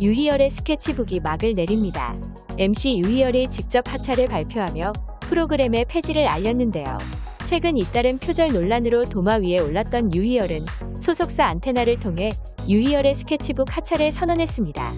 유희열의 스케치북이 막을 내립니다. MC 유희열이 직접 하차를 발표하며 프로그램의 폐지를 알렸는데요. 최근 잇따른 표절 논란으로 도마 위에 올랐던 유희열은 소속사 안테나를 통해 유희열의 스케치북 하차를 선언했습니다.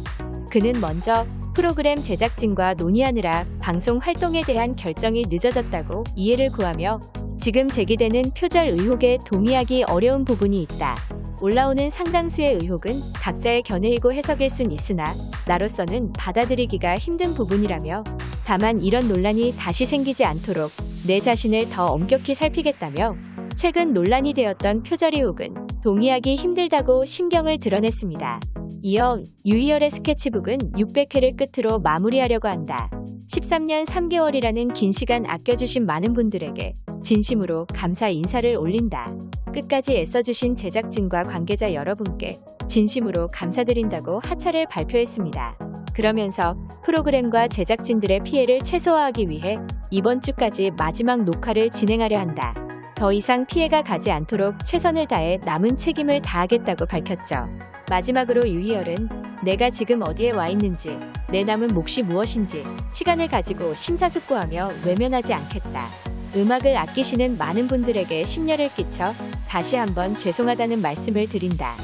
그는 먼저 프로그램 제작진과 논의하느라 방송 활동에 대한 결정이 늦어졌다고 이해를 구하며 지금 제기되는 표절 의혹에 동의하기 어려운 부분이 있다. 올라오는 상당수의 의혹은 각자의 견해이고 해석일 순 있으나 나로서는 받아들이기가 힘든 부분이라며 다만 이런 논란이 다시 생기지 않도록 내 자신을 더 엄격히 살피겠다며 최근 논란이 되었던 표절 의혹은 동의하기 힘들다고 신경을 드러냈습니다. 이어 유희열의 스케치북은 600회를 끝으로 마무리하려고 한다. 13년 3개월이라는 긴 시간 아껴주신 많은 분들에게 진심으로 감사 인사를 올린다. 끝까지 애써주신 제작진과 관계자 여러분께 진심으로 감사드린다고 하차를 발표했습니다. 그러면서 프로그램과 제작진들의 피해를 최소화하기 위해 이번 주까지 마지막 녹화를 진행하려 한다. 더 이상 피해가 가지 않도록 최선을 다해 남은 책임을 다하겠다고 밝혔죠. 마지막으로 유희열은 내가 지금 어디에 와 있는지, 내 남은 몫이 무엇인지 시간을 가지고 심사숙고하며 외면하지 않겠다. 음악을 아끼시는 많은 분들에게 심려를 끼쳐 다시 한번 죄송하다는 말씀을 드린다.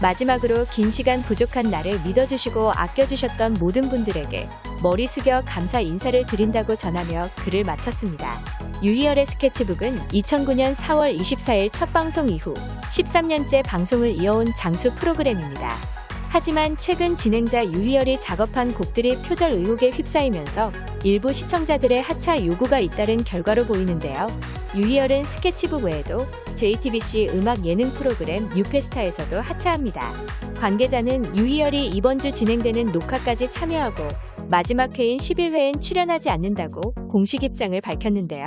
마지막으로 긴 시간 부족한 나를 믿어주시고 아껴주셨던 모든 분들에게 머리 숙여 감사 인사를 드린다고 전하며 글을 마쳤습니다. 유희열의 스케치북은 2009년 4월 24일 첫 방송 이후 13년째 방송을 이어온 장수 프로그램입니다. 하지만 최근 진행자 유희열이 작업한 곡들이 표절 의혹에 휩싸이면서 일부 시청자들의 하차 요구가 잇따른 결과로 보이는데요. 유희열은 스케치북 외에도 JTBC 음악 예능 프로그램 뉴페스타에서도 하차합니다. 관계자는 유희열이 이번 주 진행되는 녹화까지 참여하고 마지막 회인 11회엔 출연하지 않는다고 공식 입장을 밝혔는데요.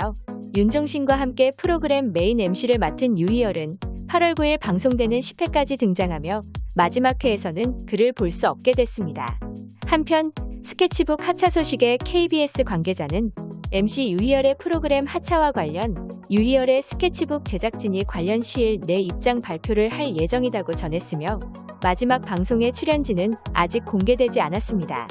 윤종신과 함께 프로그램 메인 MC를 맡은 유희열은 8월 9일 방송되는 10회까지 등장하며 마지막 회에서는 그를 볼 수 없게 됐습니다. 한편 스케치북 하차 소식에 KBS 관계자는 MC 유희열의 프로그램 하차와 관련 유희열의 스케치북 제작진이 관련 시일 내 입장 발표를 할 예정이라고 전했으며 마지막 방송의 출연진은 아직 공개되지 않았습니다.